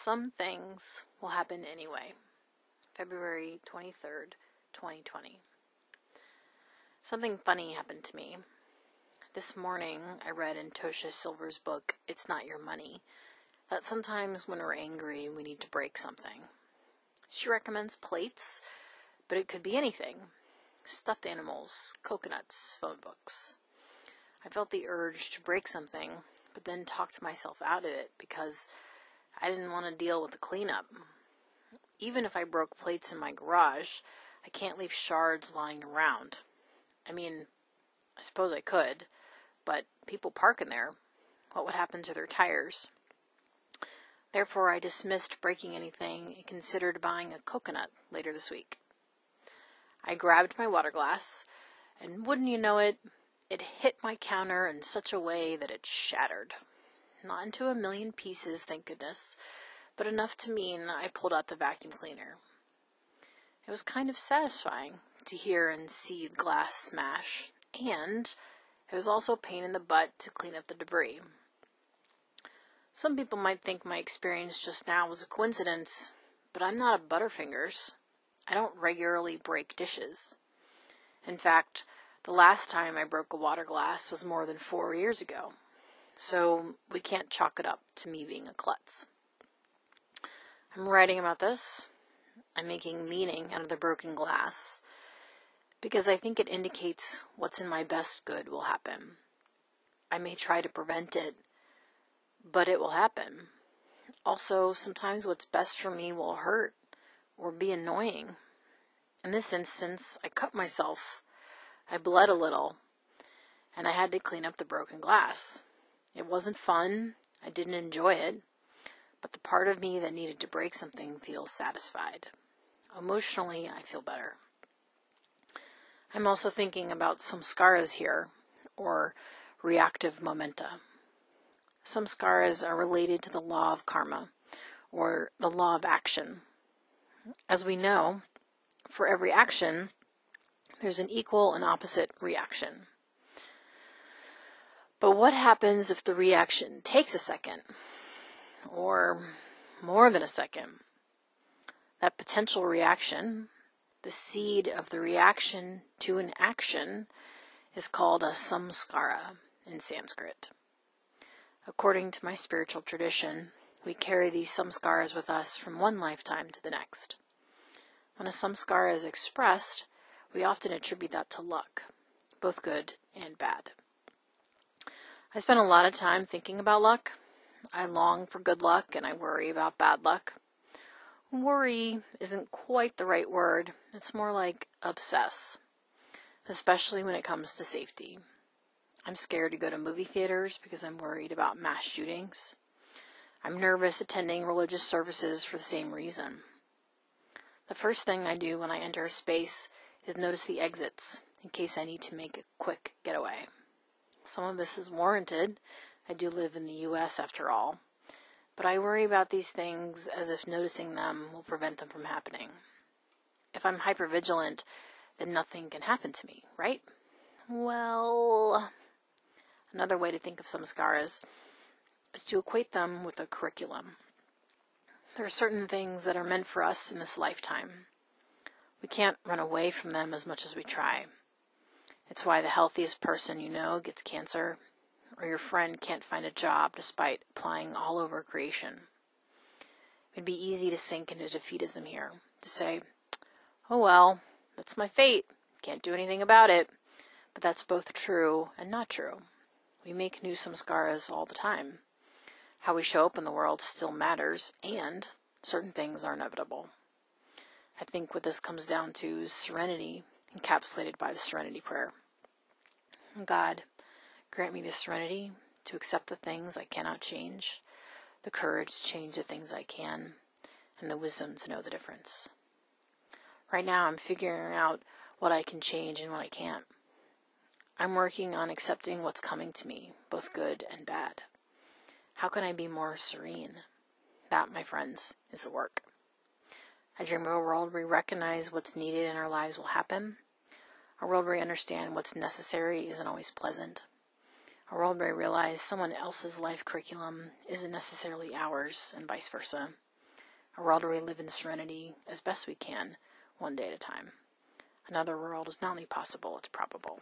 Some things will happen anyway. February 23rd, 2020. Something funny happened to me. This morning, I read in Tosha Silver's book, It's Not Your Money, that sometimes when we're angry, we need to break something. She recommends plates, but it could be anything stuffed animals, coconuts, phone books. I felt the urge to break something, but then talked myself out of it because I didn't want to deal with the cleanup. Even if I broke plates in my garage, I can't leave shards lying around. I mean, I suppose I could, but people park in there. What would happen to their tires? Therefore, I dismissed breaking anything and considered buying a coconut later this week. I grabbed my water glass, and wouldn't you know it, it hit my counter in such a way that it shattered. Not into a million pieces, thank goodness, but enough to mean I pulled out the vacuum cleaner. It was kind of satisfying to hear and see the glass smash, and it was also a pain in the butt to clean up the debris. Some people might think my experience just now was a coincidence, but I'm not a Butterfingers. I don't regularly break dishes. In fact, the last time I broke a water glass was more than four years ago so we can't chalk it up to me being a klutz. I'm writing about this. I'm making meaning out of the broken glass because I think it indicates what's in my best good will happen. I may try to prevent it, but it will happen. Also, sometimes what's best for me will hurt or be annoying. In this instance, I cut myself. I bled a little, and I had to clean up the broken glass. It wasn't fun. I didn't enjoy it. But the part of me that needed to break something feels satisfied. Emotionally, I feel better. I'm also thinking about samskaras here, or reactive momenta. Samskaras are related to the law of karma, or the law of action. As we know, for every action, there's an equal and opposite reaction. But what happens if the reaction takes a second? Or more than a second? That potential reaction, the seed of the reaction to an action, is called a samskara in Sanskrit. According to my spiritual tradition, we carry these samskaras with us from one lifetime to the next. When a samskara is expressed, we often attribute that to luck, both good and bad. I spend a lot of time thinking about luck. I long for good luck and I worry about bad luck. Worry isn't quite the right word. It's more like obsess, especially when it comes to safety. I'm scared to go to movie theaters because I'm worried about mass shootings. I'm nervous attending religious services for the same reason. The first thing I do when I enter a space is notice the exits in case I need to make a quick getaway. Some of this is warranted. I do live in the U.S. after all. But I worry about these things as if noticing them will prevent them from happening. If I'm hypervigilant, then nothing can happen to me, right? Well, another way to think of samskaras is to equate them with a curriculum. There are certain things that are meant for us in this lifetime. We can't run away from them as much as we try. It's why the healthiest person you know gets cancer, or your friend can't find a job despite applying all over creation. It'd be easy to sink into defeatism here, to say, oh well, that's my fate, can't do anything about it. But that's both true and not true. We make new samskaras all the time. How we show up in the world still matters, and certain things are inevitable. I think what this comes down to is serenity encapsulated by the serenity prayer. God, grant me the serenity to accept the things I cannot change, the courage to change the things I can, and the wisdom to know the difference. Right now, I'm figuring out what I can change and what I can't. I'm working on accepting what's coming to me, both good and bad. How can I be more serene? That, my friends, is the work. I dream of a world where we recognize what's needed in our lives will happen. A world where we understand what's necessary isn't always pleasant. A world where we realize someone else's life curriculum isn't necessarily ours, and vice versa. a world where we live in serenity as best we can, one day at a time. Another world is not only possible, it's probable.